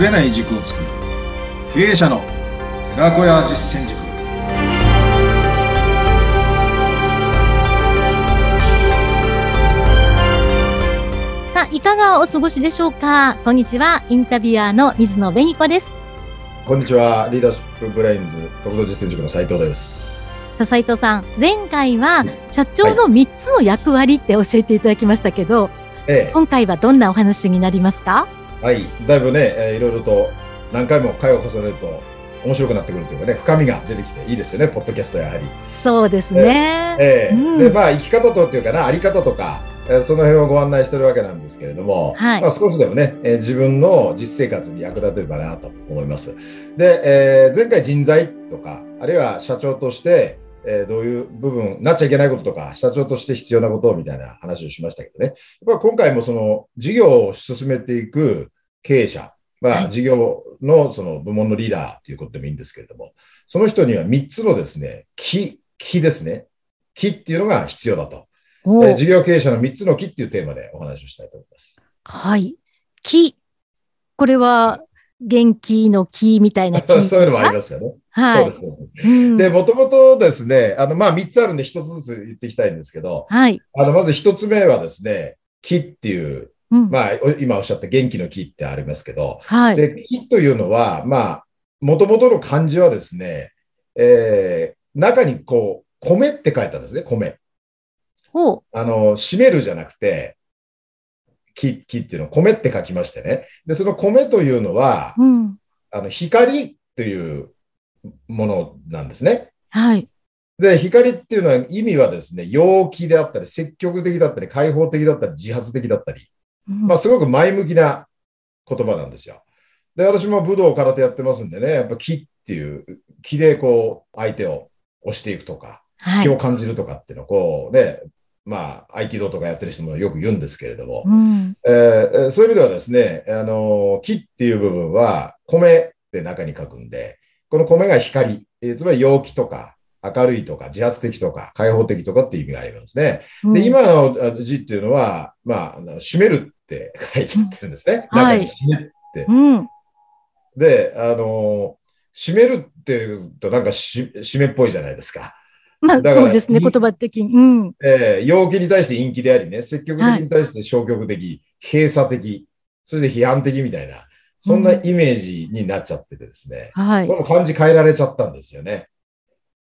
ぶれない軸を作る。経営者の寺子屋実践塾。さあ、いかがお過ごしでしょうか？こんにちは。インタビュアーの水野紅子です。こんにちは。リーダーシップブレインズ特度実践塾の斉藤です。さあ、斉藤さん、前回は社長の3つの役割って教えていただきましたけど、え今回はどんなお話になりますか？えはい。だいぶね、えーいろいろと何回も回を重ねると面白くなってくるというかね深みが出てきていいですよねポッドキャストやはり。そうですね。ええうん。でまあ生き方とっていうかなあり方とか、えーその辺をご案内してるわけなんですけれども、はい。まあ、少しでもね、えー自分の実生活に役立てればなと思います。で、えー前回人材とかあるいは社長として、えーどういう部分なっちゃいけないこととか社長として必要なことみたいな話をしましたけどねやっぱり今回もその事業を進めていく経営者まあ、はい事業のその部門のリーダーということでもいいんですけれども、その人には3つのですね、木、木ですね。木っていうのが必要だと。おえー事業経営者の3つの木っていうテーマでお話をしたいと思います。はい。木。これは、元気の木みたいな木 そういうのもありますよね。はい。そうです。でもともとですね、あの、まあ、3つあるんで1つずつ言っていきたいんですけど、はい。あの、まず1つ目はですね、木っていう、うんまあ、お今おっしゃった元気の木ってありますけど、はい。で、木というのは、まあ、もともとの漢字はですね、えー中にこう、米って書いてあるんですね、米。おあの、締めるじゃなくて、木、木っていうのを米って書きましてね。で、その米というのは、うん。あの、光というものなんですね。はい。で、光っていうのは意味はですね、陽気であったり、積極的だったり、開放的だったり、自発的だったり、うんまあ、すごく前向きな言葉なんですよ。で、私も武道空手やってますんでね、やっぱ気っていう、気でこう、相手を押していくとか、はい。気を感じるとかっていうのをこうね、まあ、合気道とかやってる人もよく言うんですけれども、うん。えーえーそういう意味ではですね、あのー木っていう部分は米って中に書くんで、この米が光、えーつまり陽気とか明るいとか自発的とか開放的とかっていう意味がありますね。うんで、今のあ字っていうのは、まあ、あの締めるって書いちゃってるんですね。うんはい中に締めって。うん。で、あのー締めるっていうとなんかし締めっぽいじゃないですか。まあ、そうですね、い言葉的に。うん。えー陽気に対して陰気でありね、積極的に対して消極的、閉鎖的、そして批判的みたいな、そんなイメージになっちゃっててですね、はいこ。れも漢字変えられちゃったんですよね。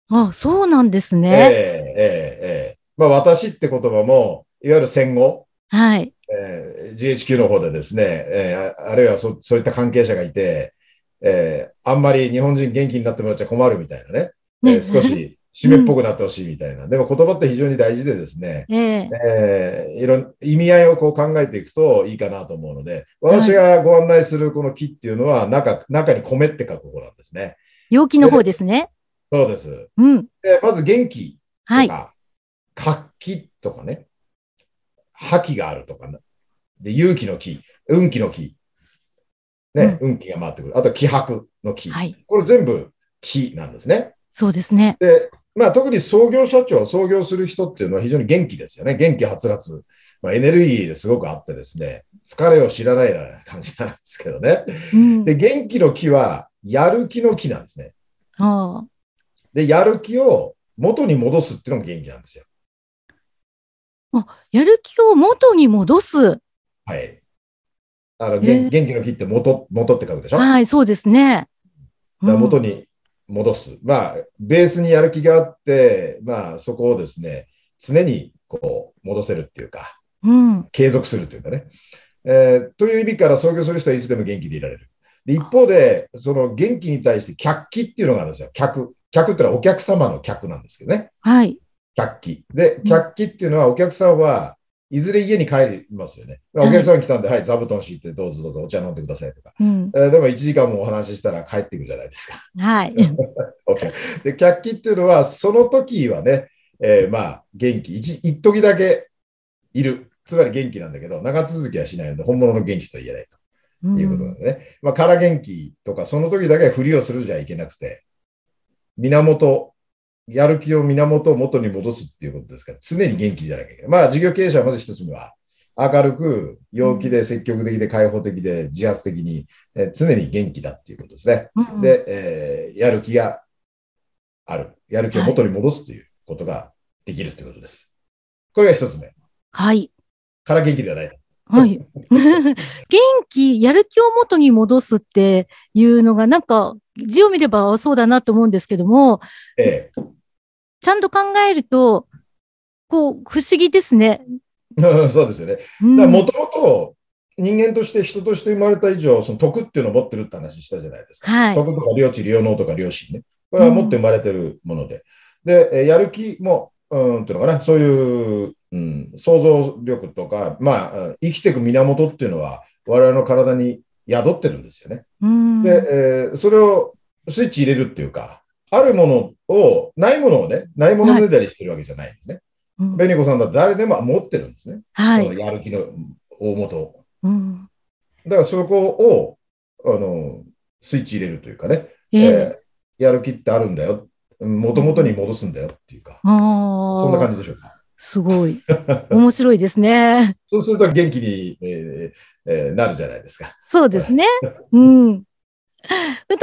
あ、そうなんですええね。ええええまあ、私って言葉も、いわゆる戦後、はい。えー GHQ の方でですね、えーああるいはそそういった関係者がいて、えーあんまり日本人元気になってもらっちゃ困るみたいなね、えー少し締めっぽくなってほしいみたいな、でも言葉って非常に大事でですね、えええーいろん意味合いをこう考えていくといいかなと思うので、私がご案内するこの木っていうのは中、中に米って書く方なんですね。陽気の方ですね。そうです。うん。でまず元気とはい。か、活気とかね、覇気があるとかね、で勇気の気、運気の気、ね、運気が回ってくる。あと気迫の気。はい。これ全部気なんですね。そうですね。で、まあ、特に創業社長、創業する人っていうのは非常に元気ですよね。元気はつらつ。まあ、エネルギーですごくあってですね、疲れを知らないような感じなんですけどね。うん。で、元気の気は、やる気の気なんですね。ああで、やる気を元に戻すっていうのが元気なんですよ。やる気を元に戻す。はい。あの、え元ー元気の気って元、元って書くでしょ、はい、そうですね。元うんに戻す。まあ、ベースにやる気があって、まあ、そこをですね、常にこう、戻せるっていうか、うん。継続するというかね。えーという意味から創業する人はいつでも元気でいられる。で一方で、その元気に対して客気っていうのがあるんですよ。客。客ってのはお客様の客なんですけどね。はい。客気。でう、ん客気っていうのはお客さんはいずれ家に帰りますよね。はいお客さん来たんで、はい、座布団敷いてどうぞどうぞお茶飲んでくださいとか。うん。えーでも1時間もお話ししたら帰ってくるじゃないですか。はい。OK。で、客気っていうのは、その時はね、えーまあ、元気、一一時だけいる。つまり元気なんだけど、長続きはしないので、本物の元気とは言えないということなんでね。まあ、空元気とか、その時だけふりをするじゃいけなくて、源、やる気を源を元に戻すっていうことですから、常に元気じゃなきゃいけない。まあ、事業経営者はまず一つ目は、明るく、陽気で積極的で開放的で自発的に、えー常に元気だっていうことですね。うんうん、で、えーやる気がある。やる気を元に戻すということができるということです。これが一つ目。はい。から元気ではない。はい。元気、やる気を元に戻すっていうのが、なんか、字を見ればそうだなと思うんですけども、えちゃんと考えると、こう、不思議ですね。え そうですよね。うんもともと人間として人として生まれた以上、その徳っていうのを持ってるって話したじゃないですか。はい。徳とか領地、領能とか良心ね。これは持って生まれてるもので。で、えーやる気も、うん、っていうのかな、そういう、うん、想像力とか、まあ、うん生きていく源っていうのは、我々の体に宿ってるんですよね。うんで、えーそれをスイッチ入れるっていうか、あるものを、ないものをね、ないものねだりしてるわけじゃないんですね。うん紅子さんだって誰でも持ってるんですね。はい。そのやる気の大元を。うんだからそこを、あの、スイッチ入れるというかね、えええーやる気ってあるんだよ。もともとに戻すんだよっていうか、あそんな感あ、じでしょうか。すごい。面白いですね。そうすると元気に、えーえーなるじゃないですか。そうですね。うん。二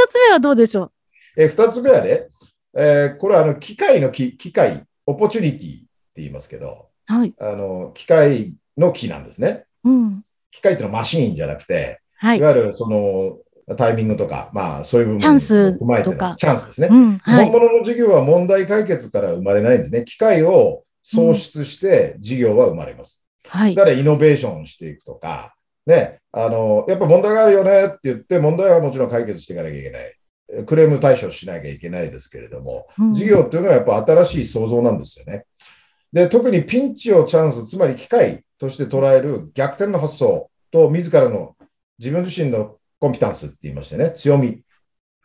つ目はどうでしょえー二つ目はね、えーこれはあの機械の機機械、オポチュニティって言いますけど、うはい。あの機械の機なんですね。うん。機械っていうのはマシーンじゃなくて、はいい。わゆるそのタイミングとか、まあそういう部分を踏まえてねとかチャンスですね。うん。はい。本物の事業は問題解決から生まれないんですね。機械を創出して事業は生まれます。はいだ。からイノベーションしていくとか、ね、あの、やっぱ問題があるよねって言って、問題はもちろん解決していかなきゃいけない。クレーム対処しなきゃいけないですけれども、うん事業っていうのはやっぱ新しい創造なんですよね。で、特にピンチをチャンス、つまり機会として捉える逆転の発想と自らの自分自身のコンピタンスって言いましてね、強み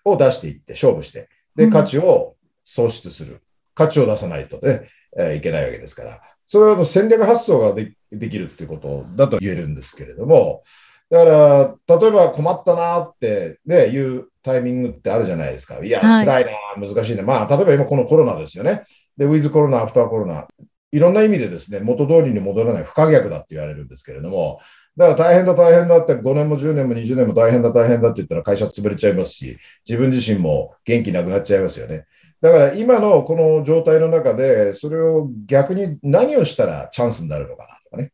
を出していって、勝負して、で、うん価値を創出する。価値を出さないとね、えーいけないわけですから、それは戦略発想がでできるっていうことだと言えるんですけれども、だから、例えば困ったなって、ね、いうタイミングってあるじゃないですか。いや、はい辛いな、難しいな。まあ、例えば今このコロナですよね。で、ウィズコロナ、アフターコロナ。いろんな意味でですね、元通りに戻らない不可逆だって言われるんですけれども、だから大変だ、大変だって5年も10年も20年も大変だ、大変だって言ったら会社潰れちゃいますし、自分自身も元気なくなっちゃいますよね。だから今のこの状態の中で、それを逆に何をしたらチャンスになるのかなとかね。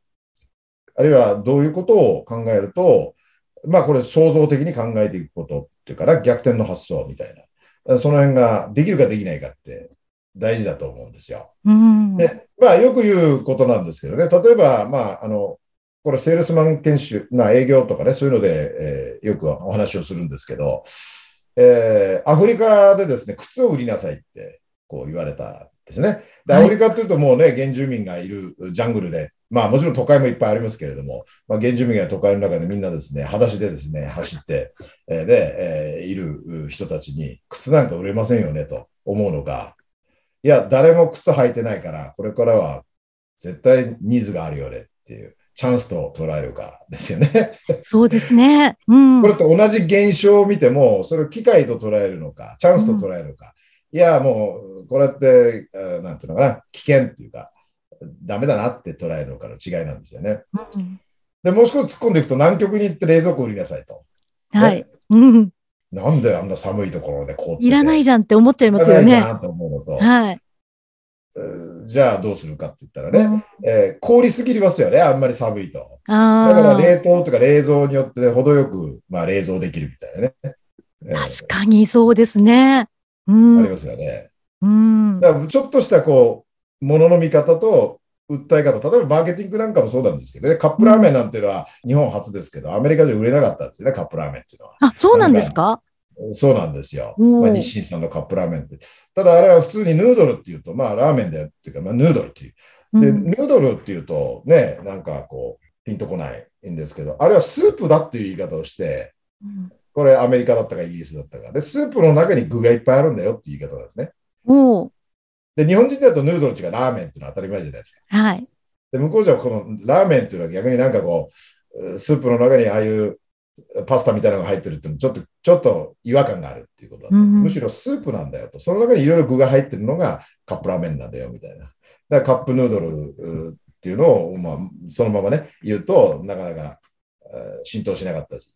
あるいはどういうことを考えると、まあこれ創造的に考えていくことっていうかな、逆転の発想みたいな。その辺ができるかできないかって大事だと思うんですよ。うん。で、まあよく言うことなんですけどね、例えば、まああの、これセールスマン研修、な営業とかね、そういうので、えーよくお話をするんですけど、えーアフリカでですね、靴を売りなさいってこう言われたんですね。で、はいアフリカっていうともうね、原住民がいるジャングルで、まあもちろん都会もいっぱいありますけれども、まあ、原住民が都会の中でみんなですね、裸足でですね、走って、えーで、えーいる人たちに靴なんか売れませんよねと思うのか、いや、誰も靴履いてないから、これからは絶対ニーズがあるよねっていう、チャンスと捉えるかですよね。そうですね。うん。これと同じ現象を見ても、それを機会と捉えるのか、チャンスと捉えるのか、いや、もう、これって、えーなんていうのかな、危険っていうか、ダメだなって捉えるのかの違いなんですよね。うんで、もう少し突っ込んでいくと、南極に行って冷蔵庫売りなさいと。はい。うん。なんであんな寒いところで凍ってていらないじゃんって思っちゃいますよね。いらないなと思うのと、はい。えーじゃあどうするかって言ったらね、うんえー凍りすぎますよね、あんまり寒いと。だあからあ。冷凍とか冷蔵によって程よく、まあ、冷蔵できるみたいなね。えー確かにそうですね。うあん。りますよね。うん。だからちょっとしたこう、ものの見方と訴え方、例えばマーケティングなんかもそうなんですけどね、カップラーメンなんていうのは日本初ですけど、アメリカじゃ売れなかったんですよね、カップラーメンっていうのは。あ、そうなんですか？そうなんですよ。まあ、日清さんのカップラーメンって。ただあれは普通にヌードルっていうと、まあラーメンだよっていうか、まあヌードルっていう。で、うんヌードルっていうとね、なんかこう、ピンとこないんですけど、あれはスープだっていう言い方をして、うんこれアメリカだったかイギリスだったか。で、スープの中に具がいっぱいあるんだよっていう言い方なんですね。で、日本人だとヌードル違うラーメンっていうのは当たり前じゃないですか。はい。で、向こうじゃこのラーメンっていうのは逆になんかこう、スープの中にああいうパスタみたいなのが入ってるっていうのちょっと、ちょっと違和感があるっていうことだと、うんむしろスープなんだよと。その中にいろいろ具が入ってるのがカップラーメンなんだよみたいな。だからカップヌードルうっていうのを、まあ、そのままね、言うと、なかなか浸透しなかったし、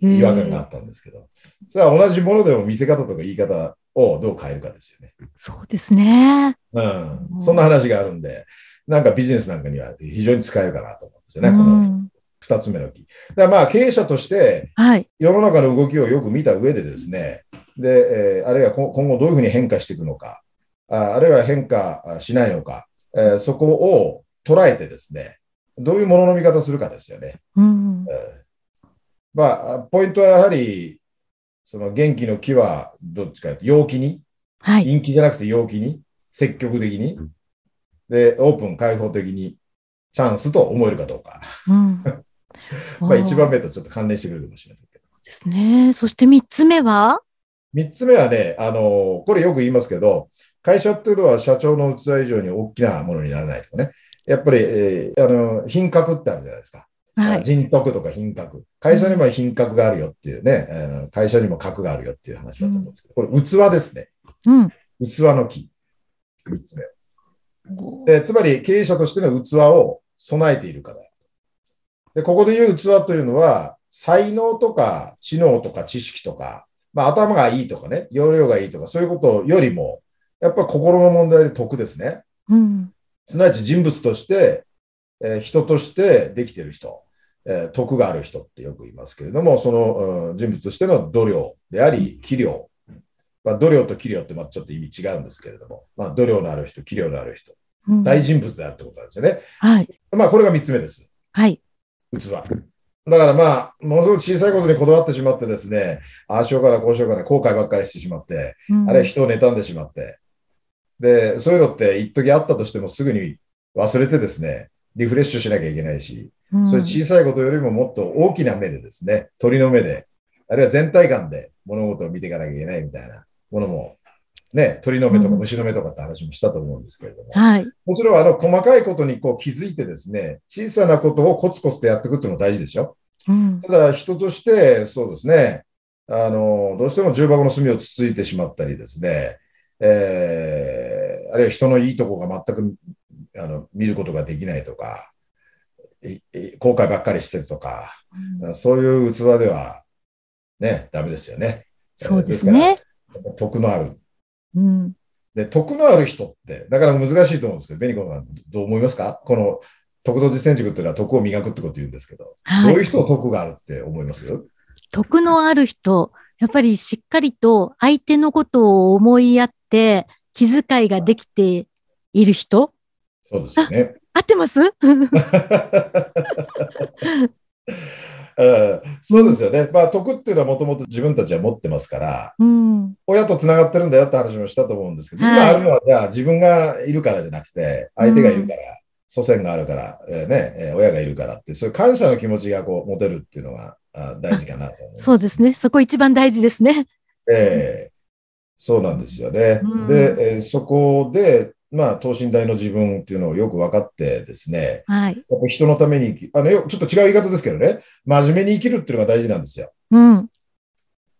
違和感があったんですけど、それは同じものでも見せ方とか言い方をどう変えるかですよね。そうですね。うん。そんな話があるんで、なんかビジネスなんかには非常に使えるかなと思うんですよね、この二つ目の木。だまあ経営者として、世の中の動きをよく見た上でですね、で、えー、あるいは今後どういうふうに変化していくのか、ああるいは変化しないのか、えー、そこを捉えてですね、どういうものの見方するかですよね。うんえー、まあ、ポイントはやはり、その元気の木はどっちかというと陽気に、はい、陰気じゃなくて陽気に、積極的に、で、オープン、開放的に、チャンスと思えるかどうか。うん、まあ、一番目とちょっと関連してくるかもしれませんけど。ですね。そして三つ目は？三つ目はね、あの、これよく言いますけど、会社っていうのは社長の器以上に大きなものにならないとかね。やっぱり、えー、あの、品格ってあるじゃないですか。はい、人徳とか品格。会社にも品格があるよっていうね、うん、会社にも格があるよっていう話だと思うんですけど、これ器ですね。うん、器の木。三つ目。でつまり経営者としての器を備えているかだ。で、ここで言う器というのは、才能とか知能とか知識とか、まあ、頭がいいとかね、容量がいいとか、そういうことよりも、やっぱ心の問題で得ですね。うん、すなわち人物として、えー、人としてできている人、えー、徳がある人ってよく言いますけれども、その、うん、人物としての度量であり、器量。まあ、度量と器量ってまあちょっと意味違うんですけれども、まあ、度量のある人、器量のある人、うん、大人物であるってことなんですよね。はい。まあ、これが三つ目です。はい。器。だからまあ、ものすごく小さいことにこだわってしまってですね、ああしようかな、こうしようかな、後悔ばっかりしてしまって、うん、あるいは人を妬んでしまって、で、そういうのって一時あったとしてもすぐに忘れてですね、リフレッシュしなきゃいけないし、うん、そういう小さいことよりももっと大きな目でですね、鳥の目で、あるいは全体感で物事を見ていかなきゃいけないみたいなものも、ね、鳥の目とか虫の目とかって話もしたと思うんですけれども、うんはい、もちろんあの細かいことにこう気づいてですね、小さなことをコツコツとやっていくっていうのも大事ですよ。うん、ただ人としてそうですね、あの、どうしても重箱の隅をつついてしまったりですね、えー、あるいは人のいいとこが全くあの見ることができないとか、後悔ばっかりしてるとか、うん、そういう器ではね、ダメですよね。そうですね。徳のある。うん、で、徳のある人って、だから難しいと思うんですけど、ベニコさん、どう思いますか？この徳道実践塾っていうのは徳を磨くってこと言うんですけど、はい、どういう人を徳があるって思います？徳のある人、やっぱりしっかりと相手のことを思いやって、気遣いができている人そうですよね。合ってます？そうですよね。まあ、徳っていうのはもともと自分たちは持ってますから、うん、親とつながってるんだよって話もしたと思うんですけど、はい、今あるのは、じゃあ自分がいるからじゃなくて、相手がいるから、うん、祖先があるから、えー、ね、えー、親がいるからって、そういう感謝の気持ちがこう持てるっていうのがあ大事かなと思います。そうですね。そこ一番大事ですね。ええー、そうなんですよね。うん、で、えー、そこで、まあ、等身大の自分っていうのをよく分かってですね、はい、やっぱ人のためにあのちょっと違う言い方ですけどね、真面目に生きるっていうのが大事なんですよ。うん、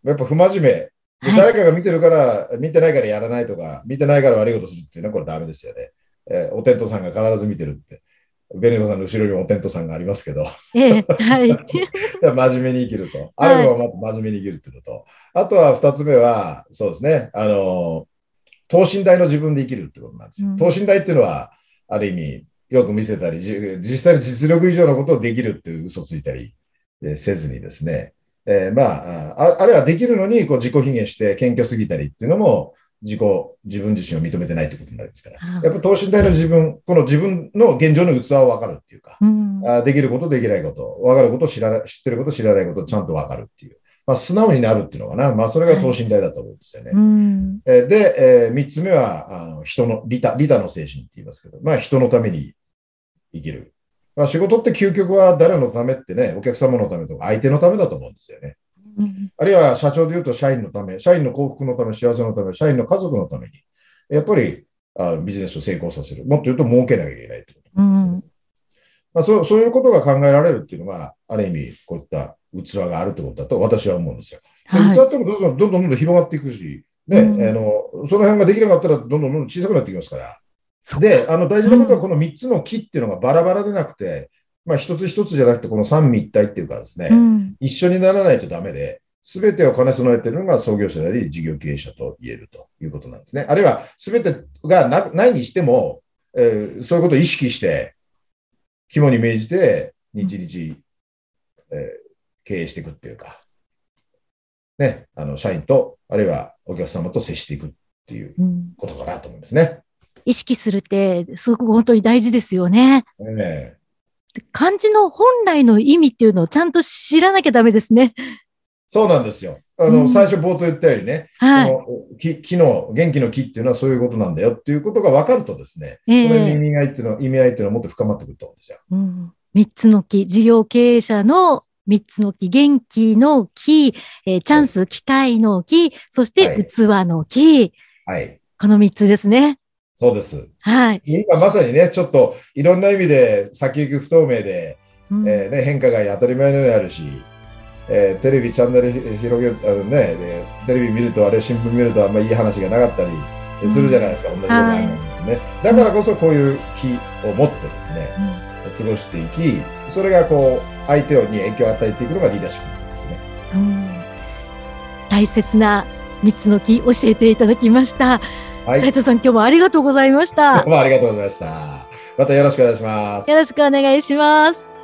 やっぱ不真面目。誰かが見てるから、見てないからやらないとか、見てないから悪いことするっていうのはこれダメですよね。えー、お天道さんが必ず見てるって。ベネコさんの後ろにもお天道さんがありますけど、ええ、はい。真面目に生きると。あるのはま真面目に生きるってことと、あとは二つ目は、そうですね、あの等身大の自分で生きるってことなんですよ。うん、等身大っていうのは、ある意味、よく見せたり、実際の実力以上のことをできるっていう嘘ついたり、えせずにですね、えー、まああ、あるいはできるのにこう自己卑下して謙虚すぎたりっていうのも、自己、自分自身を認めてないってことになるんですから、やっぱ等身大の自分、この自分の現状の器を分かるっていうか、うん、あできること、できないこと、分かること、知ら知ってること、知らないこと、ちゃんと分かるっていう。まあ、素直になるっていうのかな。まあ、それが等身大だと思うんですよね。はい、で、えー、三つ目は、あの人の、利他、利他の精神って言いますけど、まあ、人のために生きる。まあ、仕事って究極は誰のためってね、お客様のためとか、相手のためだと思うんですよね。うん、あるいは社長で言うと社員のため、社員の幸福のため、幸せのため、社員の家族のために、やっぱりあビジネスを成功させる。もっと言うと儲けなきゃいけないということですね。うんまあ、そうそういうことが考えられるっていうのが、ある意味、こういった器があるってことだと私は思うんですよ。で器ってもどんどんどんどんどん広がっていくし、ね、うん、あのその辺ができなかったらどんどんどんどん小さくなっていきますから、で、あの大事なことはこの3つの木っていうのがバラバラでなくて、まあ一つ一つじゃなくてこの三位一体っていうかですね、うん。一緒にならないとダメで、すべてを兼ね備えているのが創業者であり、事業経営者と言えるということなんですね。あるいは、すべてがなないにしても、えーそういうことを意識して、肝に銘じて、日々、えー経営していくっていうか、ね、あの、社員と、あるいはお客様と接していくっていううんことかなと思いますね。意識するって、すごく本当に大事ですよね。え漢字の本来の意味っていうのをちゃんと知らなきゃダメですね。そうなんですよ。あの、うん最初冒頭言ったようにね、はい。この木木の、元気の木っていうのはそういうことなんだよっていうことが分かるとですね、えそれに意え味合いっていうのは、意味合いっていうのはもっと深まってくると思うんですよ。うん三つの木、事業経営者の三つの木、元気の木、えーチャンス、機会の木、そしてはい器の木、はい。この三つですね。そうです。はい。今まさにね、ちょっといろんな意味で先行き不透明で、うんえーね、変化が当たり前のようにあるし、えーテレビチャンネル広げあのねで、テレビ見ると、あれ新聞見るとあんまいい話がなかったりするじゃないですか、同じようなはいね。だからこそこういう気を持ってですね、過ごしていき、それがこう、相手に影響を与えていくのがリーダーシップなんですよね。うん大切な三つの木教えていただきました。はい。斉藤さん、今日もありがとうございましたどう。もありがとうございました。またよろしくお願いしますよ。ろしくお願いします。